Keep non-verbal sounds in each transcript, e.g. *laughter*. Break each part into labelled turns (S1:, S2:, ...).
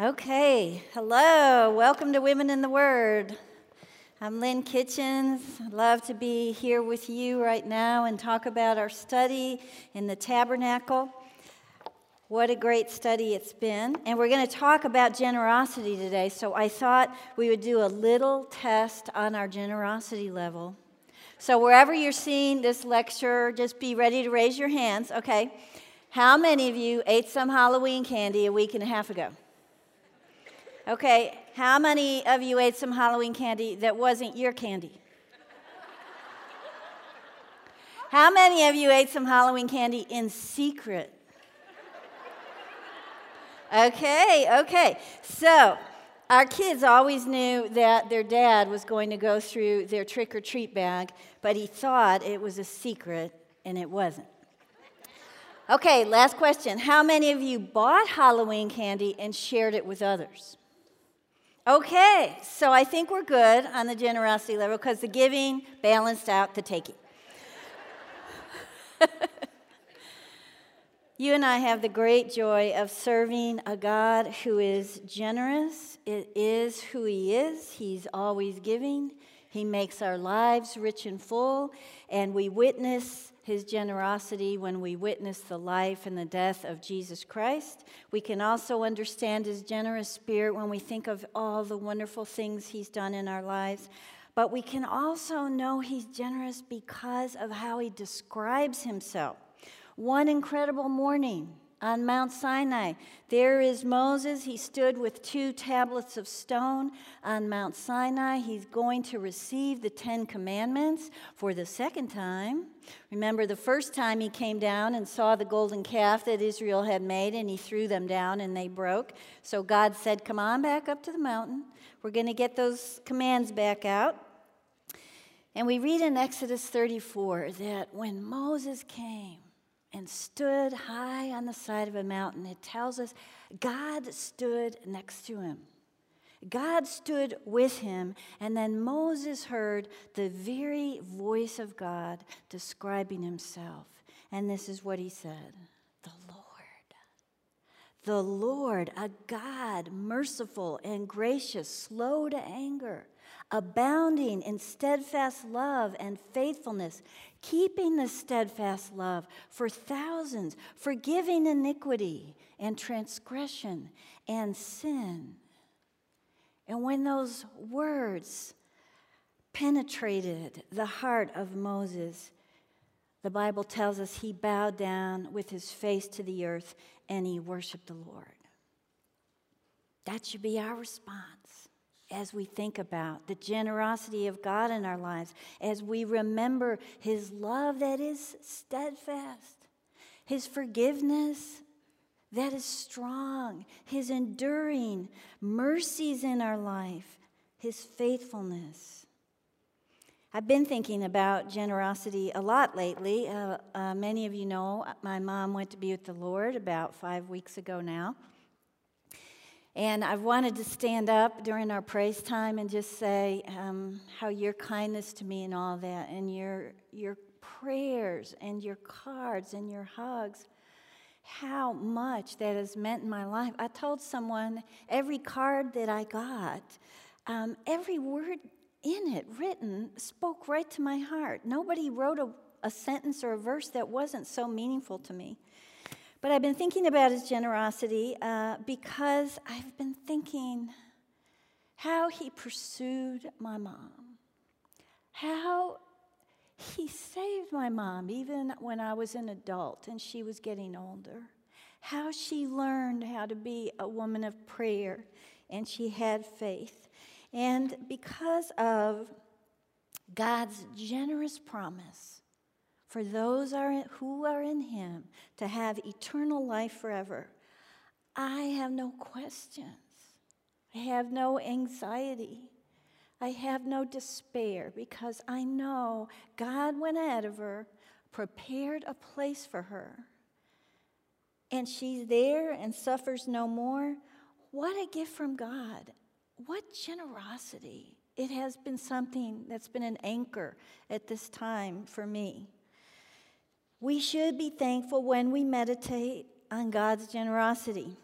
S1: Okay, hello, welcome to Women in the Word. I'm Lynn Kitchens. I'd love to be here with you right now and talk about our study in the tabernacle. What a great study it's been. And we're going to talk about generosity today. So I thought we would do a little test on our generosity level. So wherever you're seeing this lecture, just be ready to raise your hands. Okay. How many of you ate some Halloween candy a week and a half ago? Okay, how many of you ate some Halloween candy that wasn't your candy? How many of you ate some Halloween candy in secret? Okay, okay. So, our kids always knew that their dad was going to go through their trick or treat bag, but he thought it was a secret, and it wasn't. Okay, last question. How many of you bought Halloween candy and shared it with others? Okay, so I think we're good on the generosity level because the giving balanced out the taking. *laughs* you and I have the great joy of serving a God who is generous. It is who He is. He's always giving. He makes our lives rich and full, and we witness his generosity when we witness the life and the death of Jesus Christ. We can also understand his generous spirit when we think of all the wonderful things he's done in our lives. But we can also know he's generous because of how he describes himself. One incredible morning, on Mount Sinai. There is Moses. He stood with two tablets of stone on Mount Sinai. He's going to receive the Ten Commandments for the second time. Remember, the first time he came down and saw the golden calf that Israel had made, and he threw them down and they broke. So God said, Come on back up to the mountain. We're going to get those commands back out. And we read in Exodus 34 that when Moses came, and stood high on the side of a mountain. It tells us God stood next to him. God stood with him, and then Moses heard the very voice of God describing himself. And this is what he said The Lord. The Lord, a God merciful and gracious, slow to anger, abounding in steadfast love and faithfulness, keeping the steadfast love for thousands, forgiving iniquity and transgression and sin. And when those words penetrated the heart of Moses, the Bible tells us he bowed down with his face to the earth and he worshiped the Lord. That should be our response as we think about the generosity of God in our lives, as we remember His love that is steadfast, His forgiveness that is strong, His enduring mercies in our life, His faithfulness. I've been thinking about generosity a lot lately. Uh, uh, many of you know my mom went to be with the Lord about five weeks ago now. And I wanted to stand up during our praise time and just say um, how your kindness to me and all that, and your, your prayers and your cards and your hugs, how much that has meant in my life. I told someone every card that I got, um, every word in it written spoke right to my heart. Nobody wrote a, a sentence or a verse that wasn't so meaningful to me. But I've been thinking about his generosity uh, because I've been thinking how he pursued my mom, how he saved my mom even when I was an adult and she was getting older, how she learned how to be a woman of prayer and she had faith. And because of God's generous promise for those are, who are in him to have eternal life forever. I have no questions. I have no anxiety. I have no despair because I know God went ahead of her, prepared a place for her, and she's there and suffers no more. What a gift from God! What generosity! It has been something that's been an anchor at this time for me. We should be thankful when we meditate on God's generosity.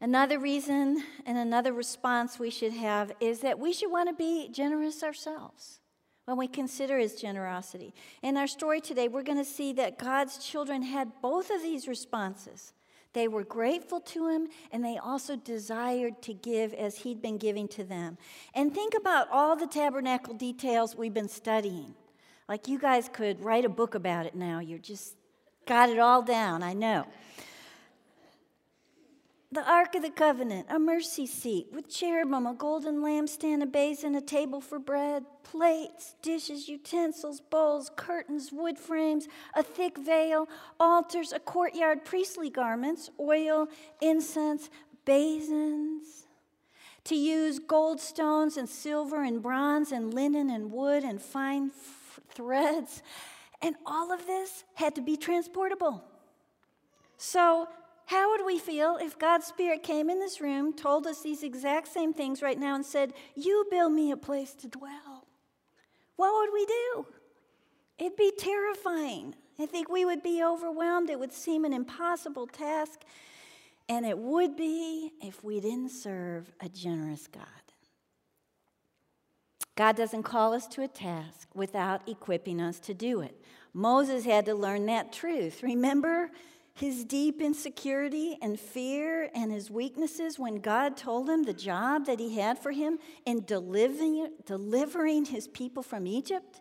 S1: Another reason and another response we should have is that we should want to be generous ourselves when we consider his generosity. In our story today, we're going to see that God's children had both of these responses. They were grateful to him, and they also desired to give as he'd been giving to them. And think about all the tabernacle details we've been studying. Like you guys could write a book about it now. You just got it all down, I know the Ark of the Covenant, a mercy seat with cherubim, a golden lampstand, a basin, a table for bread, plates, dishes, utensils, bowls, curtains, wood frames, a thick veil, altars, a courtyard, priestly garments, oil, incense, basins. To use gold stones and silver and bronze and linen and wood and fine threads. And all of this had to be transportable. So how would we feel if God's Spirit came in this room, told us these exact same things right now, and said, You build me a place to dwell? What would we do? It'd be terrifying. I think we would be overwhelmed. It would seem an impossible task. And it would be if we didn't serve a generous God. God doesn't call us to a task without equipping us to do it. Moses had to learn that truth. Remember? his deep insecurity and fear and his weaknesses when God told him the job that he had for him in delivering, delivering his people from Egypt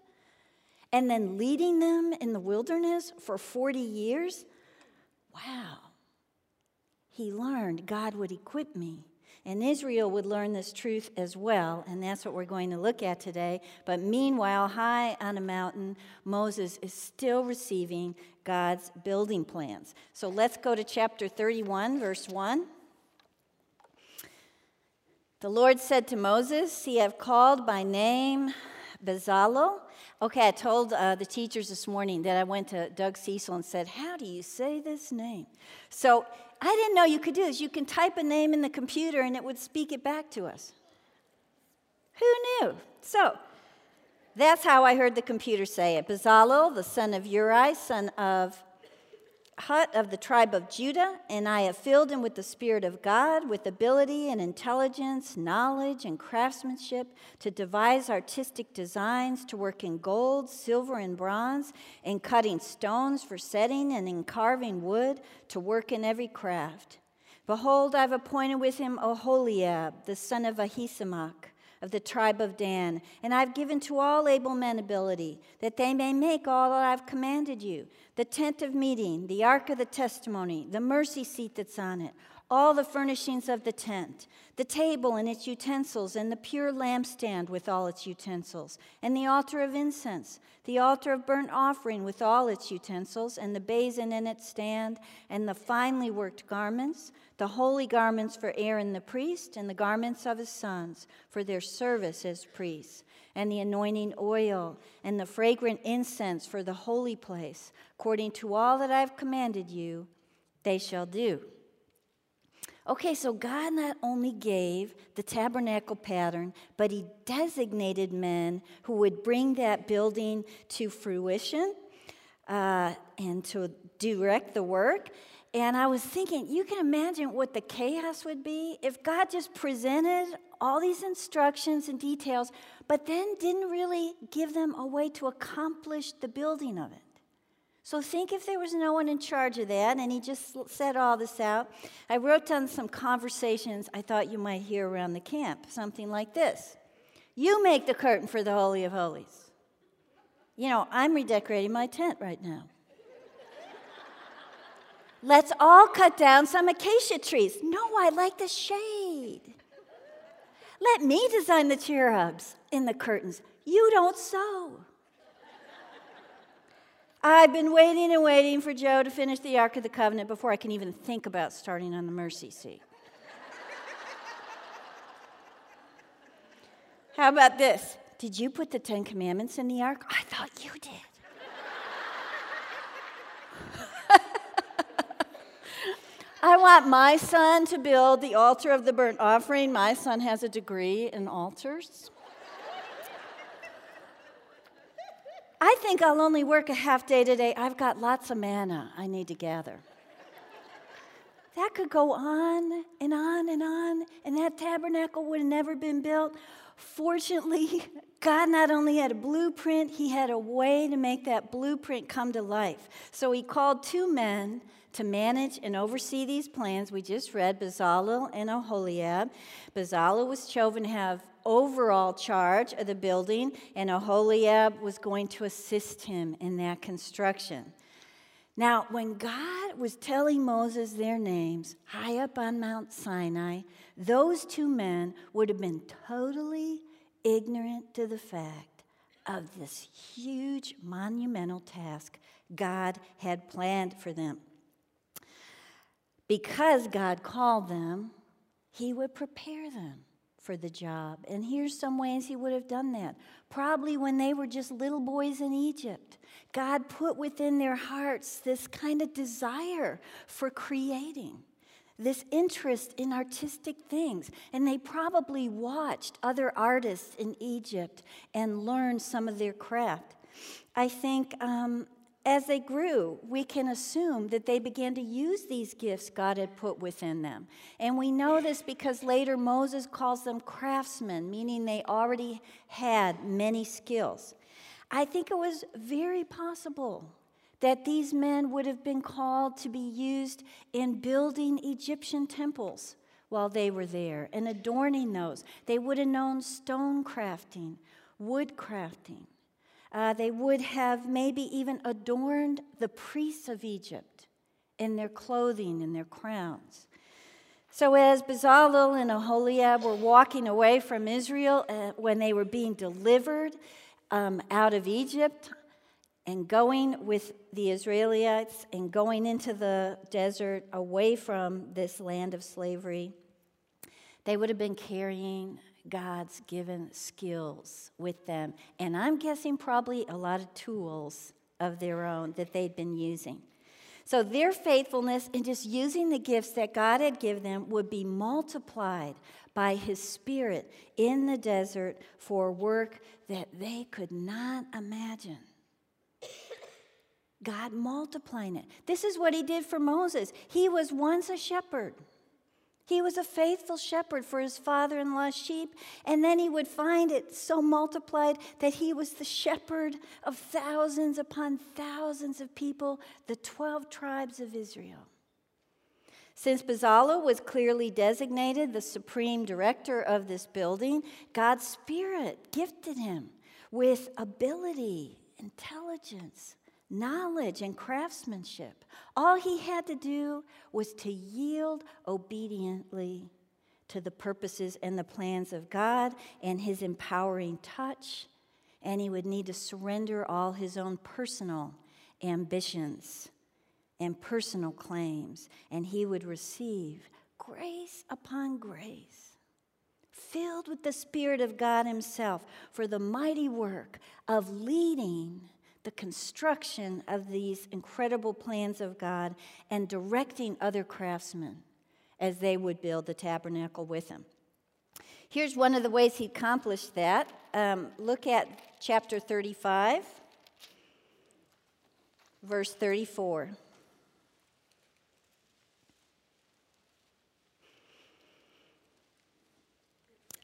S1: and then leading them in the wilderness for 40 years? Wow. He learned God would equip me and Israel would learn this truth as well, and that's what we're going to look at today. But meanwhile, high on a mountain, Moses is still receiving God's building plans. So let's go to chapter 31, verse 1. The Lord said to Moses, See, I've called by name Bezalel. Okay, I told uh, the teachers this morning that I went to Doug Cecil and said, How do you say this name? So I didn't know you could do this. You can type a name in the computer and it would speak it back to us. Who knew? So that's how I heard the computer say it. Bezalel, the son of Uri, son of Hut of the tribe of Judah, and I have filled him with the Spirit of God, with ability and intelligence, knowledge and craftsmanship, to devise artistic designs, to work in gold, silver, and bronze, in cutting stones for setting, and in carving wood, to work in every craft. Behold, I've appointed with him Oholiab, the son of Ahisamach of the tribe of Dan, and I've given to all able men ability, that they may make all that I've commanded you. The tent of meeting, the ark of the testimony, the mercy seat that's on it, all the furnishings of the tent, the table and its utensils, and the pure lampstand with all its utensils, and the altar of incense, the altar of burnt offering with all its utensils, and the basin and its stand, and the finely worked garments, the holy garments for Aaron the priest, and the garments of his sons for their service as priests, and the anointing oil, and the fragrant incense for the holy place, according to all that I've commanded you, they shall do. Okay, so God not only gave the tabernacle pattern, but He designated men who would bring that building to fruition uh, and to direct the work. And I was thinking, you can imagine what the chaos would be if God just presented all these instructions and details, but then didn't really give them a way to accomplish the building of it. So think if there was no one in charge of that and he just said all this out. I wrote down some conversations I thought you might hear around the camp, something like this You make the curtain for the Holy of Holies. You know, I'm redecorating my tent right now. *laughs* Let's all cut down some acacia trees. No, I like the shade. Let me design the cherubs in the curtains. You don't sew. I've been waiting and waiting for Joe to finish the Ark of the Covenant before I can even think about starting on the mercy seat. How about this? Did you put the Ten Commandments in the Ark? I thought you did. *laughs* I want my son to build the altar of the burnt offering. My son has a degree in altars. I think I'll only work a half day today. I've got lots of manna I need to gather. that could go on and on and on, and that tabernacle would have never been built. Fortunately, *laughs* God not only had a blueprint, He had a way to make that blueprint come to life. So He called two men to manage and oversee these plans. We just read Bezalel and Oholiab. Bezalel was chosen to have overall charge of the building, and Oholiab was going to assist him in that construction. Now, when God was telling Moses their names high up on Mount Sinai, those two men would have been totally ignorant to the fact of this huge monumental task God had planned for them. Because God called them, He would prepare them for the job. And here's some ways He would have done that. Probably when they were just little boys in Egypt, God put within their hearts this kind of desire for creating this interest in artistic things. And they probably watched other artists in Egypt and learned some of their craft. I think um, as they grew, we can assume that they began to use these gifts God had put within them. And we know this because later Moses calls them craftsmen, meaning they already had many skills. I think it was very possible that these men would have been called to be used in building Egyptian temples while they were there and adorning those. They would have known stone crafting, wood crafting. Uh, they would have maybe even adorned the priests of Egypt in their clothing and their crowns. So, as Bezalel and Aholiab were walking away from Israel uh, when they were being delivered um, out of Egypt and going with the Israelites and going into the desert away from this land of slavery, they would have been carrying God's given skills with them. And I'm guessing probably a lot of tools of their own that they'd been using. So their faithfulness in just using the gifts that God had given them would be multiplied by His Spirit in the desert for work that they could not imagine. God multiplying it. This is what He did for Moses. He was once a shepherd. He was a faithful shepherd for his father in law's sheep, and then he would find it so multiplied that he was the shepherd of thousands upon thousands of people, the 12 tribes of Israel. Since Bezalel was clearly designated the supreme director of this building, God's Spirit gifted him with ability, intelligence, knowledge and craftsmanship. All he had to do was to yield obediently to the purposes and the plans of God and his empowering touch, and he would need to surrender all his own personal ambitions and personal claims, and he would receive grace upon grace. Filled with the Spirit of God Himself for the mighty work of leading the construction of these incredible plans of God and directing other craftsmen as they would build the tabernacle with him. Here's one of the ways he accomplished that. Um, look at chapter 35, verse 34.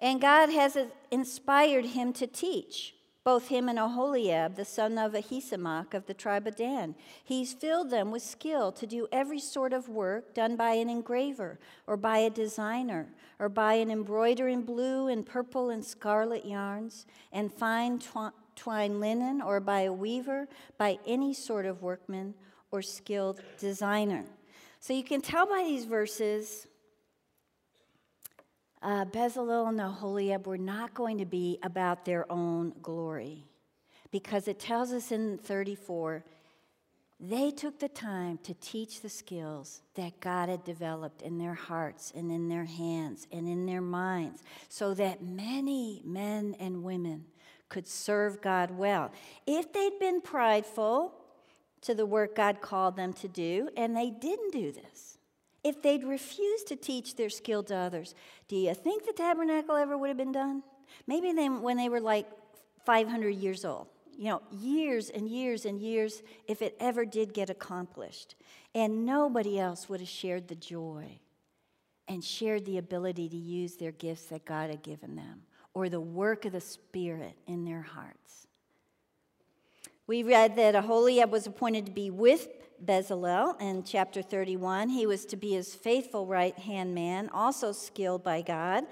S1: And God has inspired him to teach both him and Aholiab, the son of Ahisamach of the tribe of Dan. He's filled them with skill to do every sort of work done by an engraver, or by a designer, or by an embroiderer in blue and purple and scarlet yarns, and fine tw- twine linen, or by a weaver, by any sort of workman or skilled designer. So you can tell by these verses uh, Bezalel and Aholiab were not going to be about their own glory because it tells us in 34 they took the time to teach the skills that God had developed in their hearts and in their hands and in their minds so that many men and women could serve God well. If they'd been prideful to the work God called them to do, and they didn't do this, if they'd refused to teach their skill to others, do you think the tabernacle ever would have been done? Maybe then when they were like 500 years old. you know, years and years and years if it ever did get accomplished. And nobody else would have shared the joy and shared the ability to use their gifts that God had given them or the work of the Spirit in their hearts. We read that Aholiab was appointed to be with Bezalel in chapter 31. He was to be his faithful right hand man, also skilled by God.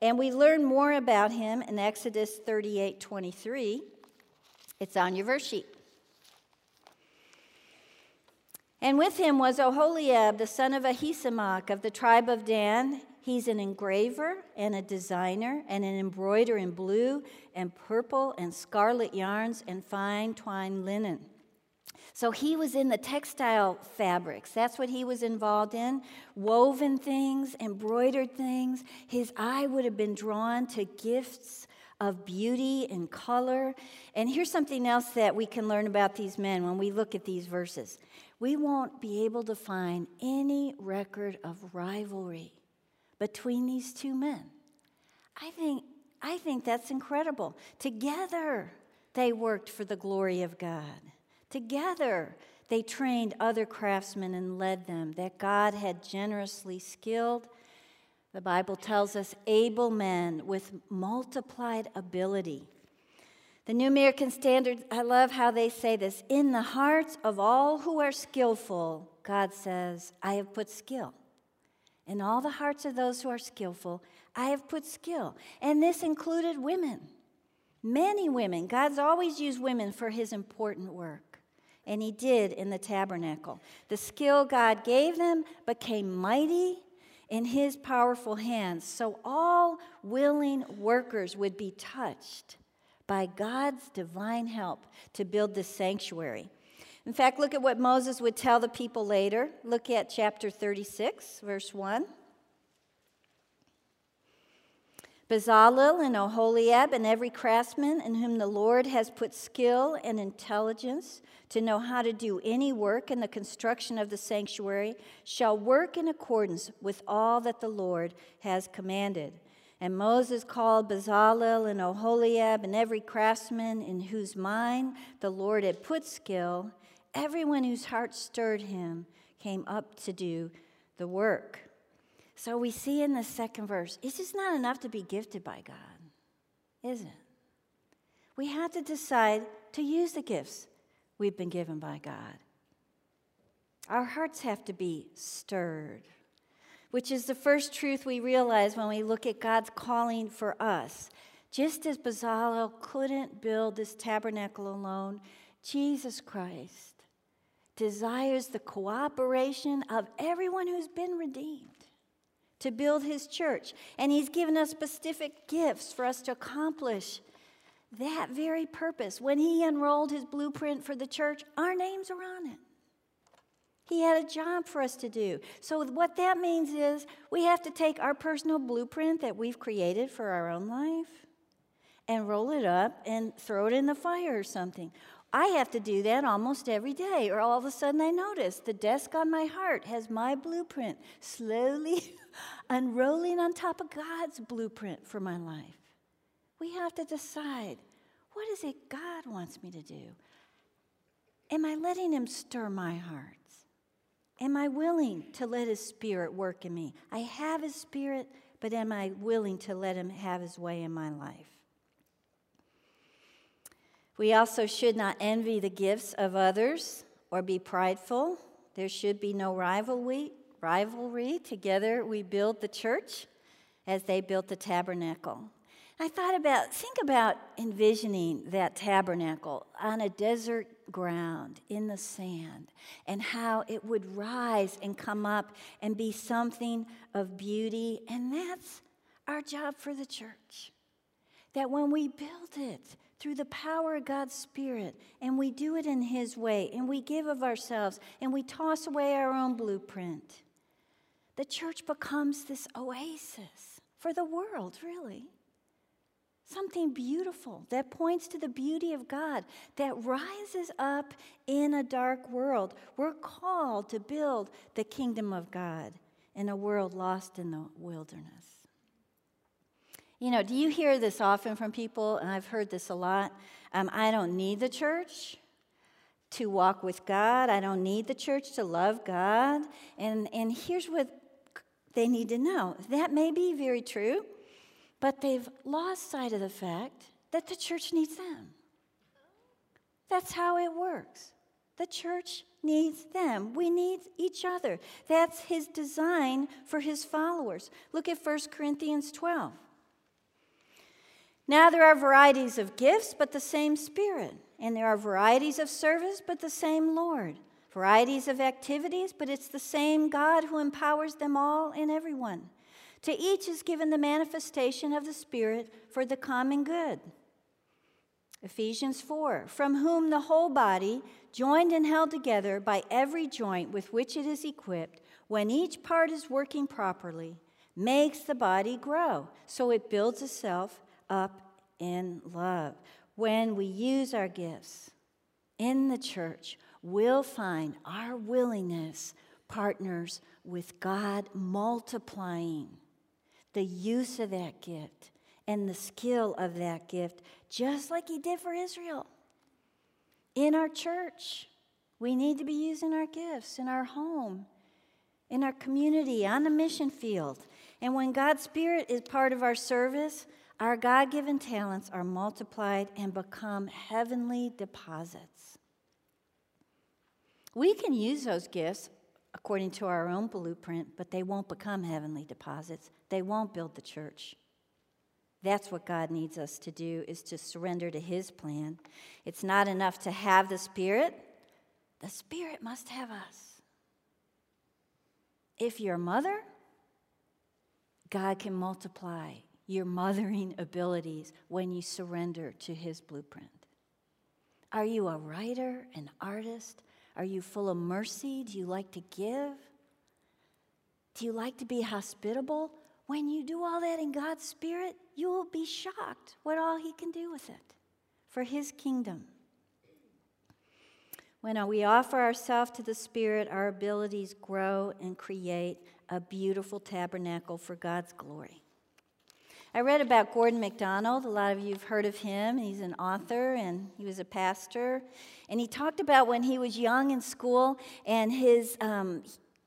S1: And we learn more about him in Exodus 38 23. It's on your verse sheet. And with him was Oholiab, the son of Ahisamach of the tribe of Dan. He's an engraver and a designer and an embroiderer in blue and purple and scarlet yarns and fine twined linen. So he was in the textile fabrics. That's what he was involved in woven things, embroidered things. His eye would have been drawn to gifts of beauty and color. And here's something else that we can learn about these men when we look at these verses we won't be able to find any record of rivalry between these two men. I think, I think that's incredible. Together, they worked for the glory of God. Together, they trained other craftsmen and led them that God had generously skilled. The Bible tells us able men with multiplied ability. The New American Standard, I love how they say this. In the hearts of all who are skillful, God says, I have put skill. In all the hearts of those who are skillful, I have put skill. And this included women. Many women. God's always used women for his important work and he did in the tabernacle. The skill God gave them became mighty in his powerful hands, so all willing workers would be touched by God's divine help to build the sanctuary. In fact, look at what Moses would tell the people later. Look at chapter 36, verse 1. Bezalel and Oholiab and every craftsman in whom the Lord has put skill and intelligence to know how to do any work in the construction of the sanctuary shall work in accordance with all that the Lord has commanded. And Moses called Bezalel and Oholiab and every craftsman in whose mind the Lord had put skill, everyone whose heart stirred him came up to do the work. So we see in the second verse, it's just not enough to be gifted by God, is it? We have to decide to use the gifts we've been given by God. Our hearts have to be stirred, which is the first truth we realize when we look at God's calling for us. Just as Bezalel couldn't build this tabernacle alone, Jesus Christ desires the cooperation of everyone who's been redeemed to build his church. And he's given us specific gifts for us to accomplish that very purpose. When he unrolled his blueprint for the church, our names are on it. He had a job for us to do. So, what that means is we have to take our personal blueprint that we've created for our own life and roll it up and throw it in the fire or something. I have to do that almost every day, or all of a sudden I notice the desk on my heart has my blueprint slowly *laughs* unrolling on top of God's blueprint for my life. We have to decide what is it God wants me to do? Am I letting Him stir my heart? Am I willing to let His Spirit work in me? I have His Spirit, but am I willing to let Him have His way in my life? We also should not envy the gifts of others or be prideful. There should be no rivalry. Rivalry. Together we build the church as they built the tabernacle. I thought about, think about envisioning that tabernacle on a desert ground in the sand and how it would rise and come up and be something of beauty. And that's our job for the church. That when we build it, through the power of God's Spirit, and we do it in His way, and we give of ourselves, and we toss away our own blueprint, the church becomes this oasis for the world, really. Something beautiful that points to the beauty of God, that rises up in a dark world. We're called to build the kingdom of God in a world lost in the wilderness. You know, do you hear this often from people? And I've heard this a lot. Um, I don't need the church to walk with God. I don't need the church to love God. And, and here's what they need to know that may be very true, but they've lost sight of the fact that the church needs them. That's how it works. The church needs them. We need each other. That's his design for his followers. Look at 1 Corinthians 12. Now there are varieties of gifts, but the same Spirit. And there are varieties of service, but the same Lord. Varieties of activities, but it's the same God who empowers them all and everyone. To each is given the manifestation of the Spirit for the common good. Ephesians 4 From whom the whole body, joined and held together by every joint with which it is equipped, when each part is working properly, makes the body grow, so it builds itself up in love. When we use our gifts in the church, we'll find our willingness partners with God multiplying the use of that gift and the skill of that gift, just like He did for Israel. In our church, we need to be using our gifts in our home, in our community, on the mission field. And when God's Spirit is part of our service, our God given talents are multiplied and become heavenly deposits. We can use those gifts according to our own blueprint, but they won't become heavenly deposits. They won't build the church. That's what God needs us to do is to surrender to his plan. It's not enough to have the spirit. The spirit must have us. If you're a mother, God can multiply your mothering *laughs* abilities when you surrender to His blueprint? Are you a writer, an artist? Are you full of mercy? Do you like to give? Do you like to be hospitable? When you do all that in God's Spirit, you will be shocked what all He can do with it for His kingdom. When we offer ourselves to the Spirit, our abilities grow and create a beautiful tabernacle for God's glory. I read about Gordon MacDonald. A lot of you have heard of him. He's an author and he was a pastor. And he talked about when he was young in school and his, um,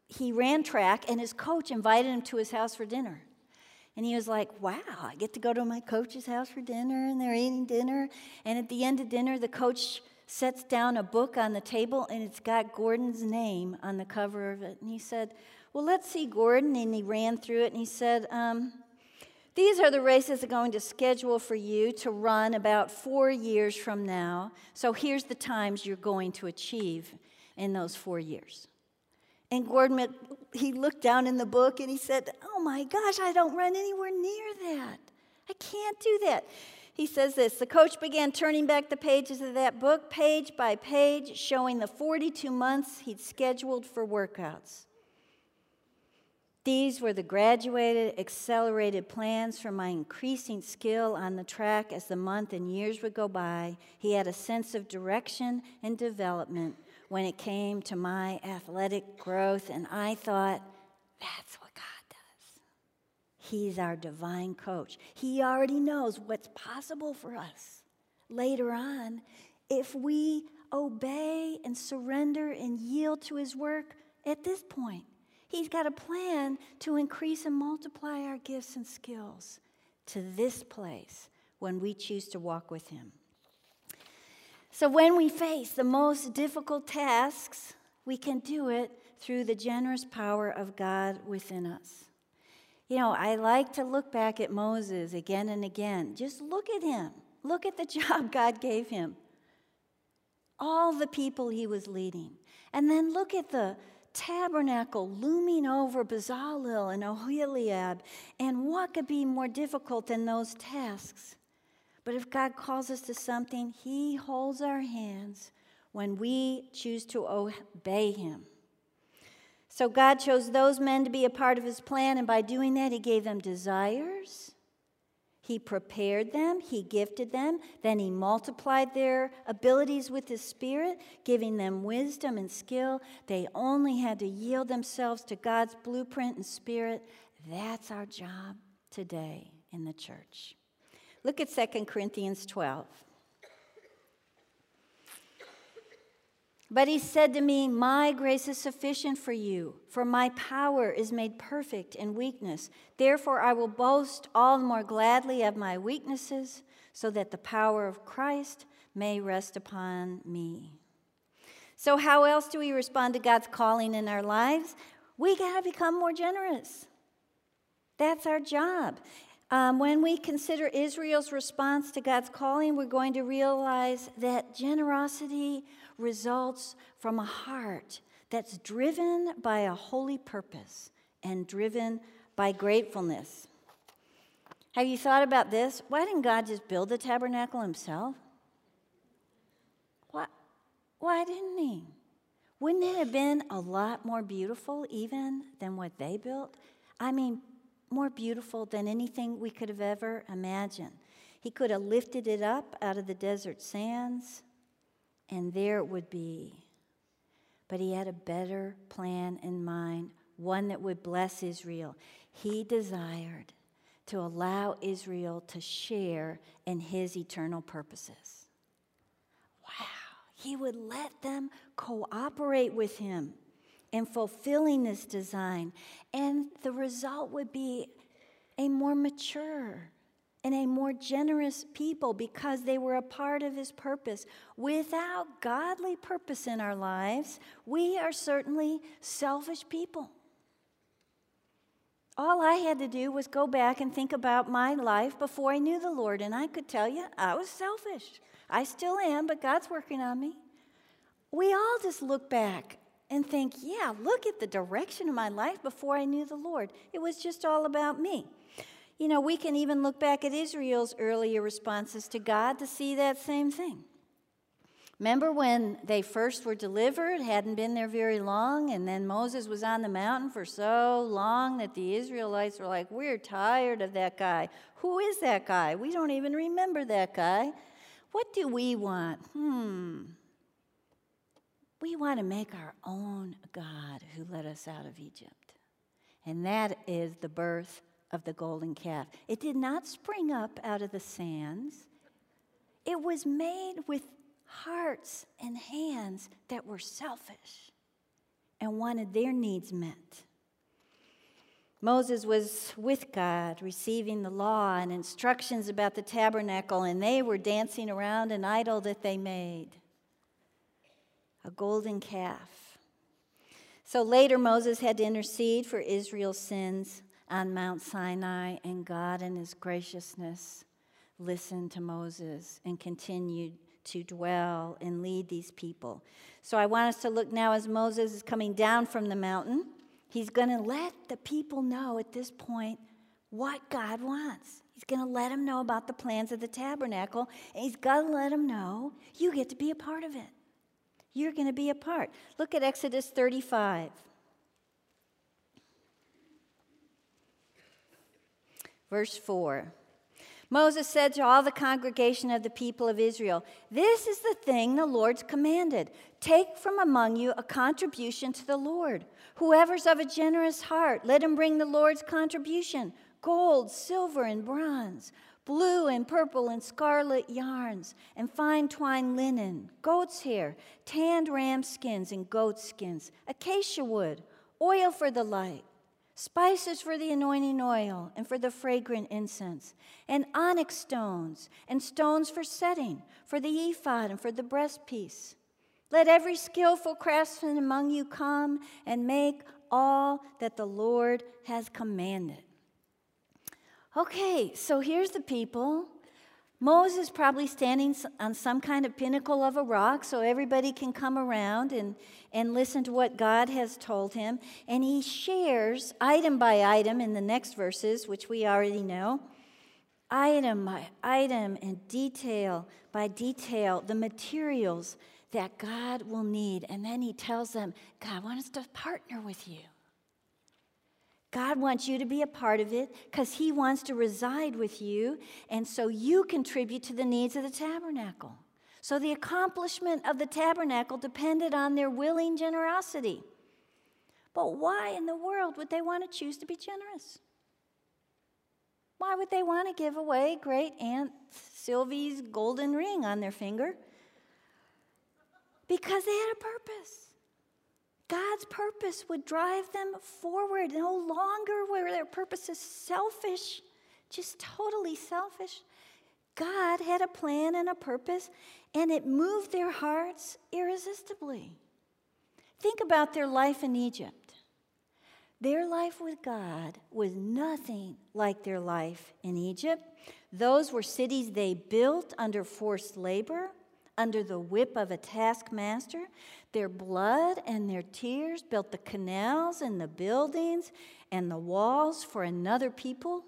S1: he ran track and his coach invited him to his house for dinner. And he was like, wow, I get to go to my coach's house for dinner and they're eating dinner. And at the end of dinner, the coach sets down a book on the table and it's got Gordon's name on the cover of it. And he said, well, let's see Gordon. And he ran through it and he said, um, these are the races I'm going to schedule for you to run about four years from now. So here's the times you're going to achieve in those four years. And Gordon, he looked down in the book and he said, Oh my gosh, I don't run anywhere near that. I can't do that. He says this The coach began turning back the pages of that book, page by page, showing the 42 months he'd scheduled for workouts. These were the graduated, accelerated plans for my increasing skill on the track as the month and years would go by. He had a sense of direction and development when it came to my athletic growth, and I thought, that's what God does. He's our divine coach. He already knows what's possible for us later on if we obey and surrender and yield to His work at this point. He's got a plan to increase and multiply our gifts and skills to this place when we choose to walk with Him. So, when we face the most difficult tasks, we can do it through the generous power of God within us. You know, I like to look back at Moses again and again. Just look at him. Look at the *laughs* job God gave him. All the people he was leading. And then look at the tabernacle looming over Bezalel and Oholiab. And what could be more difficult than those tasks? But if God calls us to something, He holds our hands when we choose to obey Him. So God chose those men to be a part of His plan, and by doing that, He gave them desires he prepared them, He gifted them, then He multiplied their abilities with His Spirit, giving them wisdom and skill. They only had to yield themselves to God's blueprint and Spirit. That's our job today. in the church. Look at 2 Corinthians 12. But he said to me, My grace is sufficient for you, for my power is made perfect in weakness. Therefore, I will boast all the more gladly of my weaknesses, so that the power of Christ may rest upon me. So, how else do we respond to God's calling in our lives? We got to become more generous. That's our job. Um, when we consider Israel's response to God's calling, we're going to realize that generosity results from a heart that's driven by a holy purpose and driven by gratefulness. Have you thought about this? Why didn't God just build the tabernacle himself? Why, why didn't he? Wouldn't it have been a lot more beautiful even than what they built? I mean, more beautiful than anything we could have ever imagined. He could have lifted it up out of the desert sands, and there it would be. But he had a better plan in mind, one that would bless Israel. He desired to allow Israel to share in his eternal purposes. Wow, he would let them cooperate with him in fulfilling this design, and the result would be a more mature and a more generous people because they were a part of his purpose. Without godly purpose in our lives, we are certainly selfish people. All I had to do was go back and think about my life before I knew the Lord, and I could tell you I was selfish. I still am, but God's working on me. We all just look back and think, yeah, look at the direction of my life before I knew the Lord. It was just all about me. You know, we can even look back at Israel's earlier responses to God to see that same thing. Remember when they first were delivered, hadn't been there very long, and then Moses was on the mountain for so long that the Israelites were like, We're tired of that guy. Who is that guy? We don't even remember that guy. What do we want? Hmm. We want to make our own God who led us out of Egypt. And that is the birth of the golden calf. It did not spring up out of the sands, it was made with hearts and hands that were selfish and wanted their needs met. Moses was with God, receiving the law and instructions about the tabernacle, and they were dancing around an idol that they made a golden calf. So later, Moses had to intercede for Israel's sins on Mount Sinai, and God, in his graciousness, listened to Moses and continued to dwell and lead these people. So I want us to look now as Moses is coming down from the mountain. He's going to let the people know at this point what God wants. He's going to let them know about the plans of the tabernacle, and he's going to let them know you get to be a part of it. You're going to be a part. Look at Exodus 35. Verse 4. Moses said to all the congregation of the people of Israel, This is the thing the Lord's commanded. Take from among you a contribution to the Lord. Whoever's of a generous heart, let him bring the Lord's contribution gold, silver, and bronze, blue and purple and scarlet yarns, and fine twined linen, goat's hair, tanned ram skins and goat skins, acacia wood, oil for the light spices for the anointing oil and for the fragrant incense, and onyx stones, and stones for setting, for the ephod and for the breastpiece. Let every skillful craftsman among you come and make all that the Lord has commanded. Okay, so here's the people Moses probably standing on some kind of pinnacle of a rock so everybody can come around and, and listen to what God has told him. And he shares item by item in the next verses, which we already know, item by item and detail by detail, the materials that God will need. And then he tells them, God wants to partner with you. God wants you to be a part of it because He wants to reside with you, and so you contribute to the needs of the tabernacle. So the accomplishment of the tabernacle depended on their willing generosity. But why in the world would they want to choose to be generous? Why would they want to give away great Aunt Sylvie's golden ring on their finger? Because they had a purpose. God's purpose would drive them forward. No longer were their purposes selfish, just totally selfish. God had a plan and a purpose, and it moved their hearts irresistibly. Think about their life in Egypt. Their life with God was nothing like their life in Egypt. Those were cities they built under forced labor, under the whip of a taskmaster. Their blood and their tears built the canals and the buildings and the walls for another people.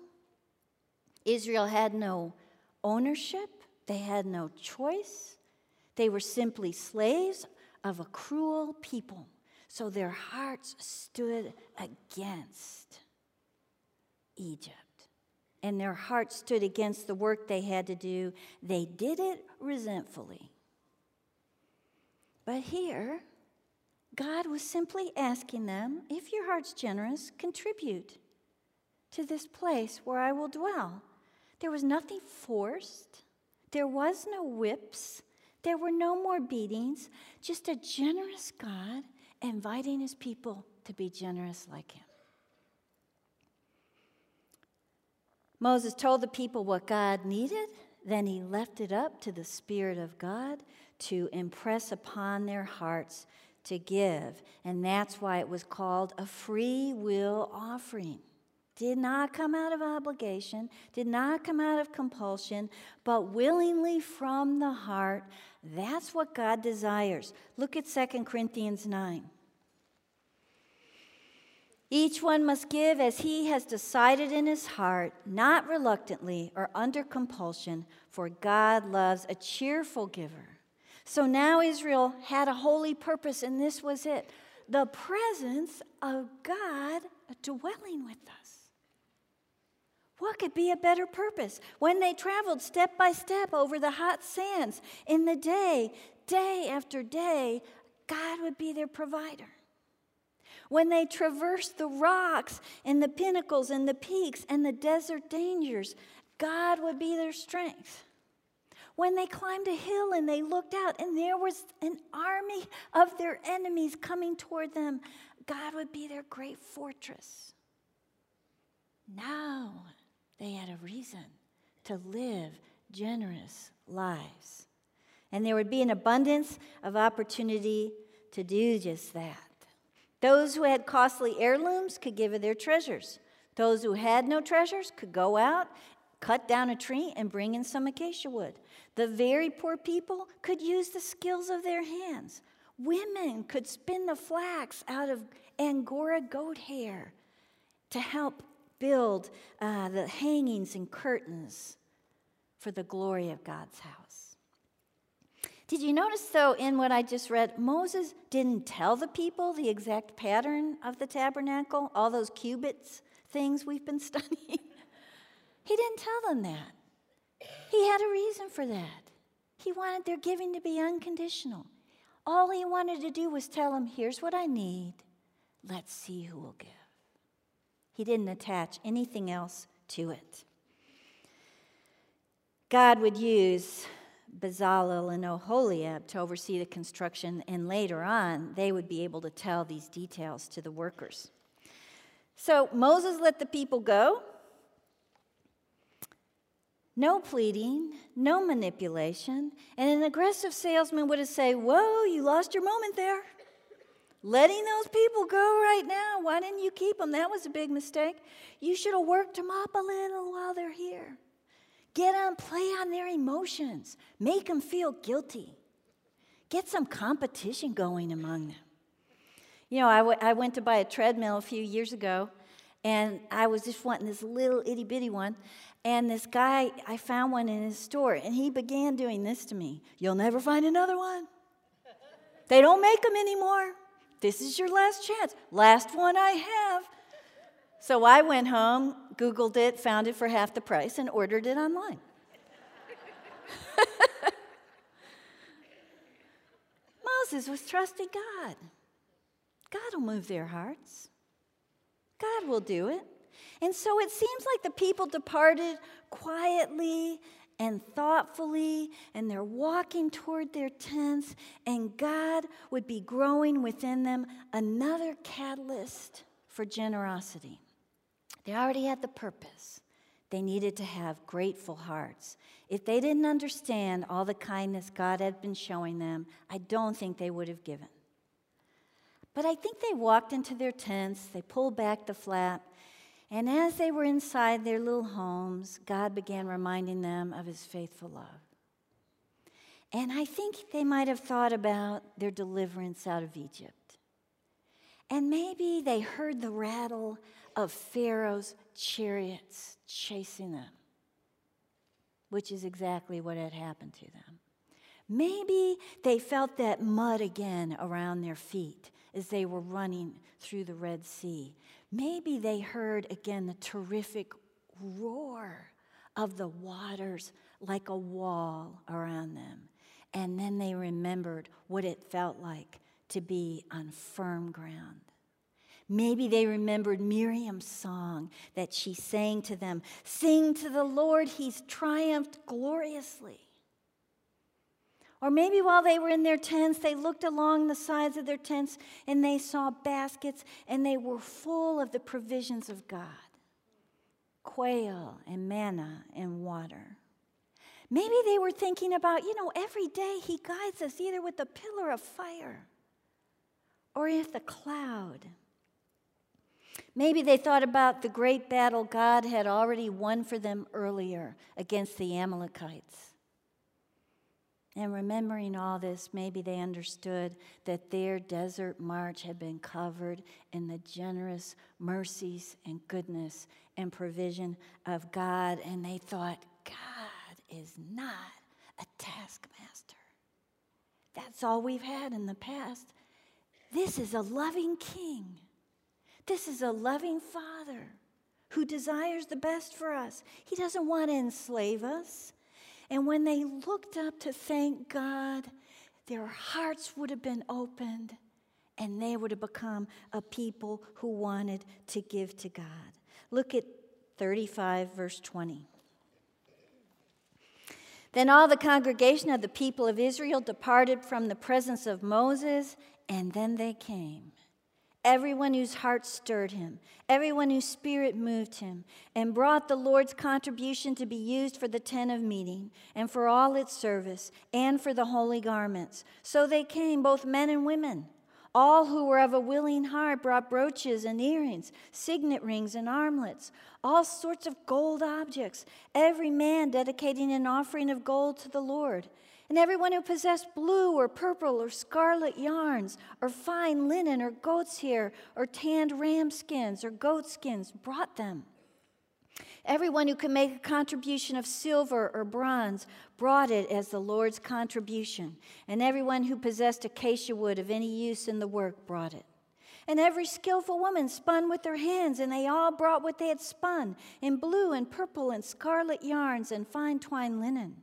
S1: Israel had no ownership, they had no choice. They were simply slaves of a cruel people. So their hearts stood against Egypt. And their hearts stood against the work they had to do. They did it resentfully. But here, God was simply asking them if your heart's generous, contribute to this place where I will dwell. There was nothing forced, there was no whips, there were no more beatings, just a generous God inviting his people to be generous like him. Moses told the people what God needed, then he left it up to the Spirit of God to impress upon their hearts to give. And that's why it was called a free will offering did not come out of obligation, did not come out of compulsion, but willingly from the heart. That's what God desires. Look at 2 Corinthians 9. Each one must give as he has decided in his heart, not reluctantly or under compulsion, for God loves a cheerful giver. So now Israel had a holy purpose, and this was it the presence of God dwelling with us. What could be a better purpose? When they traveled step by step over the hot sands in the day, day after day, God would be their provider. When they traversed the rocks and the pinnacles and the peaks and the desert dangers, God would be their strength. When they climbed a hill and they looked out and there was an army of their enemies coming toward them, God would be their great fortress. Now, they had a reason to live generous lives. And there would be an abundance of opportunity to do just that. Those who had costly heirlooms could give of their treasures. Those who had no treasures could go out, cut down a tree, and bring in some acacia wood. The very poor people could use the skills of their hands. Women could spin the flax out of Angora goat hair to help build uh, the hangings and curtains for the glory of God's house. Did you notice, though, in what I just read, Moses didn't tell the people the exact pattern of the tabernacle, all those cubits things we've been *laughs* studying? he didn't tell them that. He had a reason for that. He wanted their giving to be unconditional. All he wanted to do was tell them, here's what I need. Let's see who will give. He didn't attach anything else to it. God would use Bezalel and Oholiab to oversee the construction, and later on, they would be able to tell these details to the workers. So Moses let the people go. No pleading, no manipulation, and an aggressive salesman would have said, Whoa, you lost your moment there letting those people go right now. Why didn't you keep them? That was a big mistake. You should have worked them up a little while they're here. Get them, play on their emotions, make them feel guilty. Get some competition going among them. You know, I, w- I went to buy a treadmill a few years ago, and I was just wanting this little itty bitty one. And this guy, I found one in his store, and he began doing this to me You'll never find another one. They don't make them anymore. This is your last chance. Last one I have. So I went home, Googled it, found it for half the price, and ordered it online. *laughs* Moses was trusting God. God will move their hearts. God will do it. And so it seems like the people departed quietly and thoughtfully, and they're walking toward their tents, and God would be growing within them another catalyst for generosity. They already had the purpose. They needed to have grateful hearts. If they didn't understand all the kindness God had been showing them, I don't think they would have given. But I think they walked into their tents, they pulled back the flap, and as they were inside their little homes, God began reminding them of his faithful love. And I think they might have thought about their deliverance out of Egypt. And maybe they heard the rattle of Pharaoh's chariots chasing them, which is exactly what had happened to them. Maybe they felt that mud again around their feet as they were running through the Red Sea. Maybe they heard again the terrific roar of the waters like a wall around them. And then they remembered what it felt like to be on firm ground. Maybe they remembered Miriam's song that she sang to them Sing to the Lord, he's triumphed gloriously. Or maybe while they were in their tents, they looked along the sides of their tents and they saw baskets and they were full of the provisions of God quail and manna and water. Maybe they were thinking about, you know, every day He guides us either with a pillar of fire or with the cloud. Maybe they thought about the great battle God had already won for them earlier against the Amalekites. And remembering all this, maybe they understood that their desert march had been covered in the generous mercies and goodness and provision of God. And they thought, God is not a taskmaster. That's all we've had in the past. This is a loving king. This is a loving father who desires the best for us. He doesn't want to enslave us. And when they looked up to thank God, their hearts would have been opened and they would have become a people who wanted to give to God. Look at 35, verse 20. Then all the congregation of the people of Israel departed from the presence of Moses, and then they came everyone whose heart stirred him, everyone whose spirit moved him, and brought the Lord's contribution to be used for the tent of meeting, and for all its service, and for the holy garments. So they came, both men and women. All who were of a willing heart brought brooches and earrings, signet rings and armlets, all sorts of gold objects, every man dedicating an offering of gold to the Lord. And everyone who possessed blue or purple or scarlet yarns, or fine linen, or goat's hair, or tanned ram skins, or goat skins, brought them. Everyone who could make a contribution of silver or bronze brought it as the Lord's contribution. And everyone who possessed acacia wood of any use in the work brought it. And every skillful woman spun with her hands, and they all brought what they had spun in blue and purple and scarlet yarns and fine twined linen.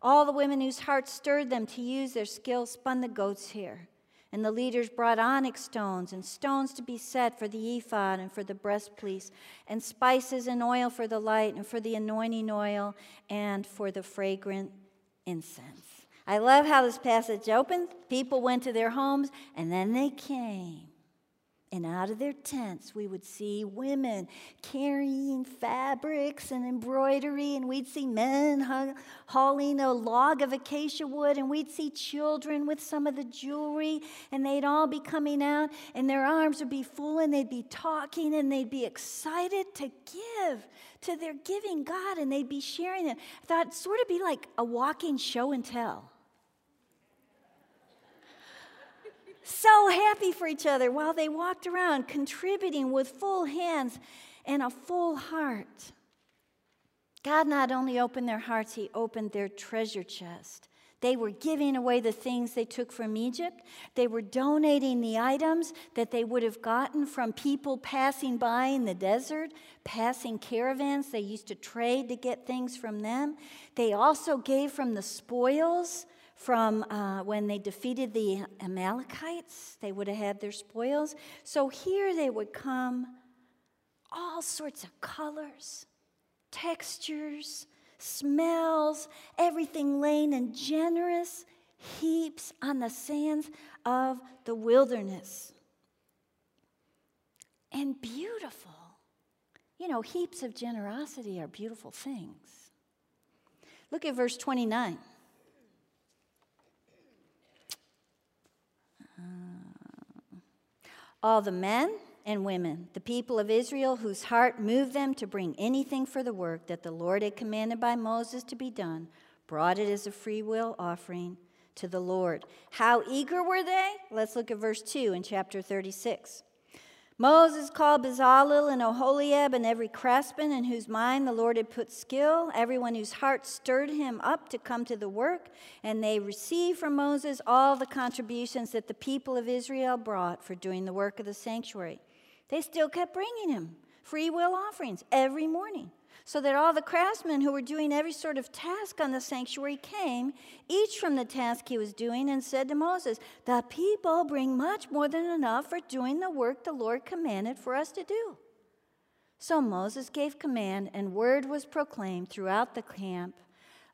S1: All the women whose hearts stirred them to use their skill spun the goat's hair. And the leaders brought onyx stones and stones to be set for the ephod and for the breastpiece, and spices and oil for the light, and for the anointing oil, and for the fragrant incense. I love how this passage opens. People went to their homes, and then they came. And out of their tents, we would see women carrying fabrics and embroidery, and we'd see men hauling a log of acacia wood, and we'd see children with some of the jewelry, and they'd all be coming out, and their arms would be full, and they'd be talking, and they'd be excited to give to their giving God, and they'd be sharing it. I thought it'd sort of be like a walking show and tell. So happy for each other while they walked around, contributing with full hands and a full heart. God not only opened their hearts, He opened their treasure chest. They were giving away the things they took from Egypt. They were donating the items that they would have gotten from people passing by in the desert, passing caravans. They used to trade to get things from them. They also gave from the spoils from uh, when they defeated the Amalekites. They would have had their spoils. So here they would come all sorts of colors, textures, smells, everything laying in generous heaps on the sands of the wilderness. And beautiful. You know, heaps of generosity are beautiful things. Look at verse 29. All the men and women, the people of Israel, whose heart moved them to bring anything for the work that the Lord had commanded by Moses to be done, brought it as a free will offering to the Lord. How eager were they? Let's look at verse 2 in chapter 36. Moses called Bezalel and Oholiab and every craftsman in whose mind the Lord had put skill, everyone whose heart stirred him up to come to the work, and they received from Moses all the contributions that the people of Israel brought for doing the work of the sanctuary. They still kept bringing him free will offerings every morning, so that all the craftsmen who were doing every sort of task on the sanctuary came, each from the task he was doing, and said to Moses, The people bring much more than enough for doing the work the Lord commanded for us to do. So Moses gave command, and word was proclaimed throughout the camp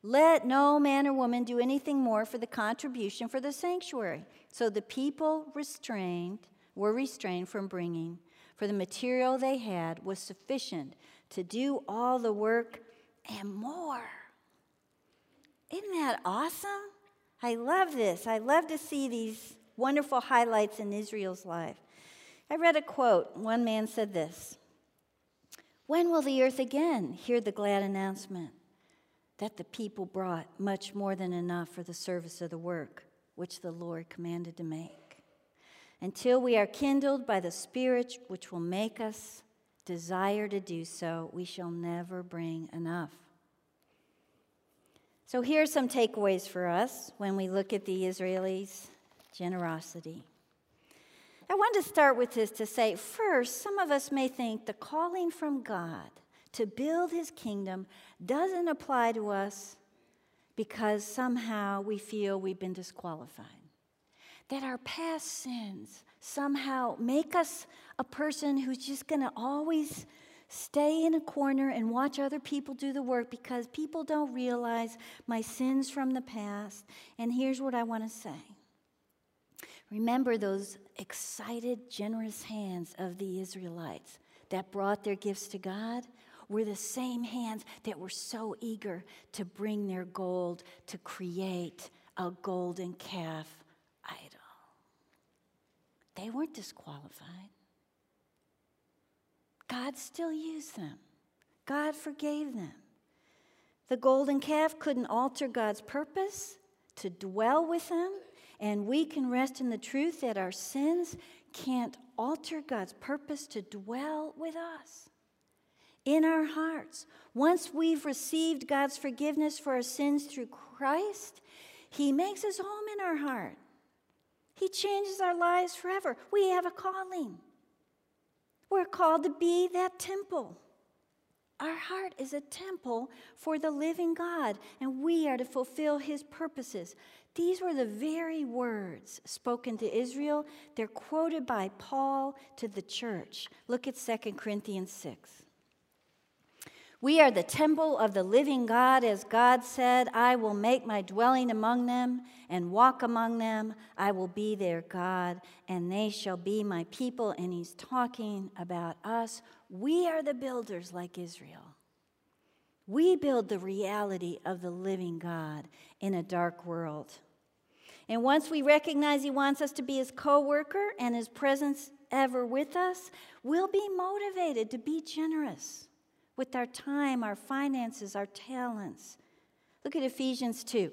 S1: let no man or woman do anything more for the contribution for the sanctuary. So the people restrained were restrained from bringing for the material they had was sufficient to do all the work and more. Isn't that awesome? I love this. I love to see these wonderful highlights in Israel's life. I read a quote. One man said this When will the earth again hear the glad announcement that the people brought much more than enough for the service of the work which the Lord commanded to make? Until we are kindled by the Spirit which will make us desire to do so, we shall never bring enough. So, here are some takeaways for us when we look at the Israelis' generosity. I want to start with this to say first, some of us may think the calling from God to build his kingdom doesn't apply to us because somehow we feel we've been disqualified that our past sins somehow make us a person who's just going to always stay in a corner and watch other people do the work because people don't realize my sins from the past. And here's what I want to say remember those excited, generous hands of the Israelites that brought their gifts to God? Were the same hands that were so eager to bring their gold to create a golden calf. They weren't disqualified. God still used them, God forgave them. The golden calf couldn't alter God's purpose to dwell with them, and we can rest in the truth that our sins can't alter God's purpose to dwell with us in our hearts. Once we've received God's forgiveness for our sins through Christ, He makes His home in our heart. He changes our lives forever. We have a calling. We're called to be that temple. Our heart is a temple for the living God, and we are to fulfill his purposes. These were the very words spoken to Israel. They're quoted by Paul to the church. Look at 2 Corinthians 6. We are the temple of the living God, as God said, I will make my dwelling among them and walk among them. I will be their God, and they shall be my people. And he's talking about us. We are the builders like Israel. We build the reality of the living God in a dark world. And once we recognize he wants us to be his co worker and his presence ever with us, we'll be motivated to be generous with our time, our finances, our talents. Look at Ephesians 2.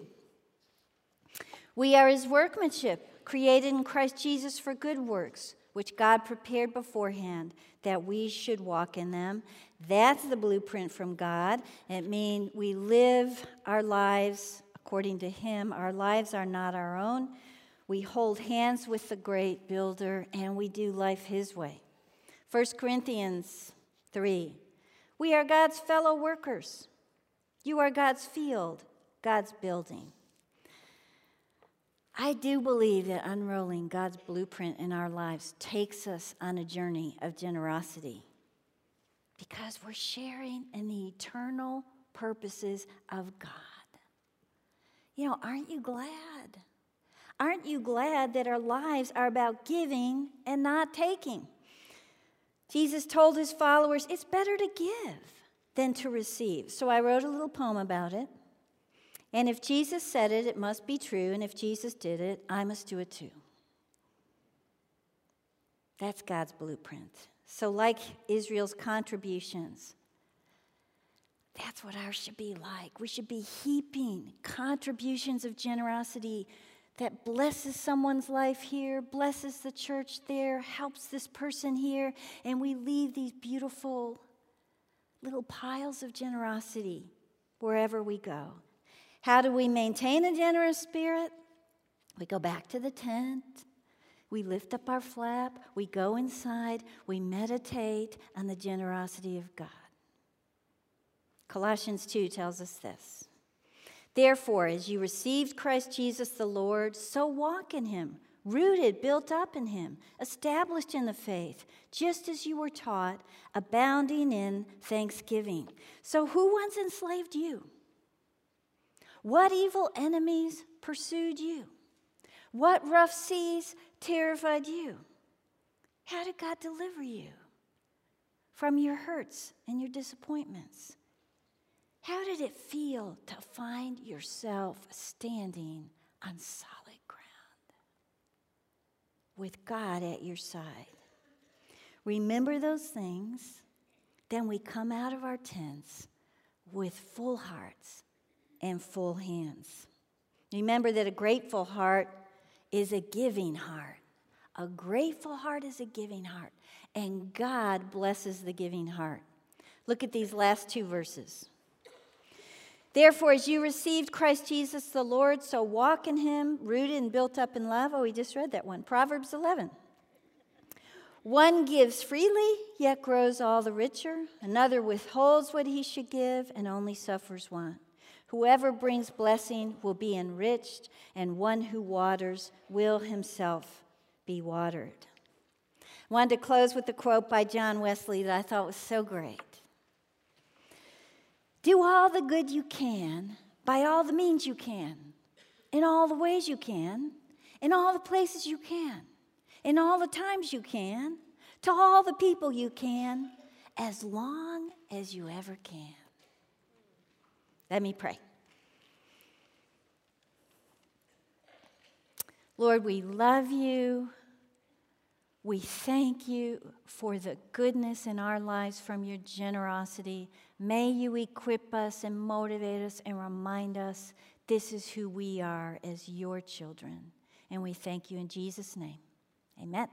S1: We are his workmanship, created in Christ Jesus for good works, which God prepared beforehand that we should walk in them. That's the blueprint from God. It means we live our lives according to him. Our lives are not our own. We hold hands with the great builder and we do life his way. 1 Corinthians 3 we are God's fellow workers. You are God's field, God's building. I do believe that unrolling God's blueprint in our lives takes us on a journey of generosity. Because we're sharing in the eternal purposes of God. You know, aren't you glad? Aren't you glad that our lives are about giving and not taking? Jesus told his followers, it's better to give than to receive. So I wrote a little poem about it. And if Jesus said it, it must be true. And if Jesus did it, I must do it too. That's God's blueprint. So, like Israel's contributions, that's what ours should be like. We should be heaping contributions of generosity that blesses someone's life here, blesses the church there, helps this person here, and we leave these beautiful little piles of generosity wherever we go. How do we maintain a generous spirit? We go back to the tent. We lift up our flap. We go inside. We meditate on the generosity of God. Colossians 2 tells us this. Therefore, as you received Christ Jesus the Lord, so walk in him, rooted, built up in him, established in the faith, just as you were taught, abounding in thanksgiving. So, who once enslaved you? What evil enemies pursued you? What rough seas terrified you? How did God deliver you from your hurts and your disappointments? How did it feel to find yourself standing on solid ground with God at your side? Remember those things, then we come out of our tents with full hearts and full hands. Remember that a grateful heart is a giving heart. A grateful heart is a giving heart, and God blesses the giving heart. Look at these last two verses. Therefore, as you received Christ Jesus the Lord, so walk in him, rooted and built up in love. Oh, we just read that one. Proverbs 11. One gives freely, yet grows all the richer. Another withholds what he should give and only suffers want. Whoever brings blessing will be enriched, and one who waters will himself be watered. I wanted to close with a quote by John Wesley that I thought was so great. Do all the good you can by all the means you can, in all the ways you can, in all the places you can, in all the times you can, to all the people you can, as long as you ever can. Let me pray. Lord, we love you. We thank you for the goodness in our lives from your generosity. May you equip us and motivate us and remind us this is who we are as your children. And we thank you in Jesus' name. Amen.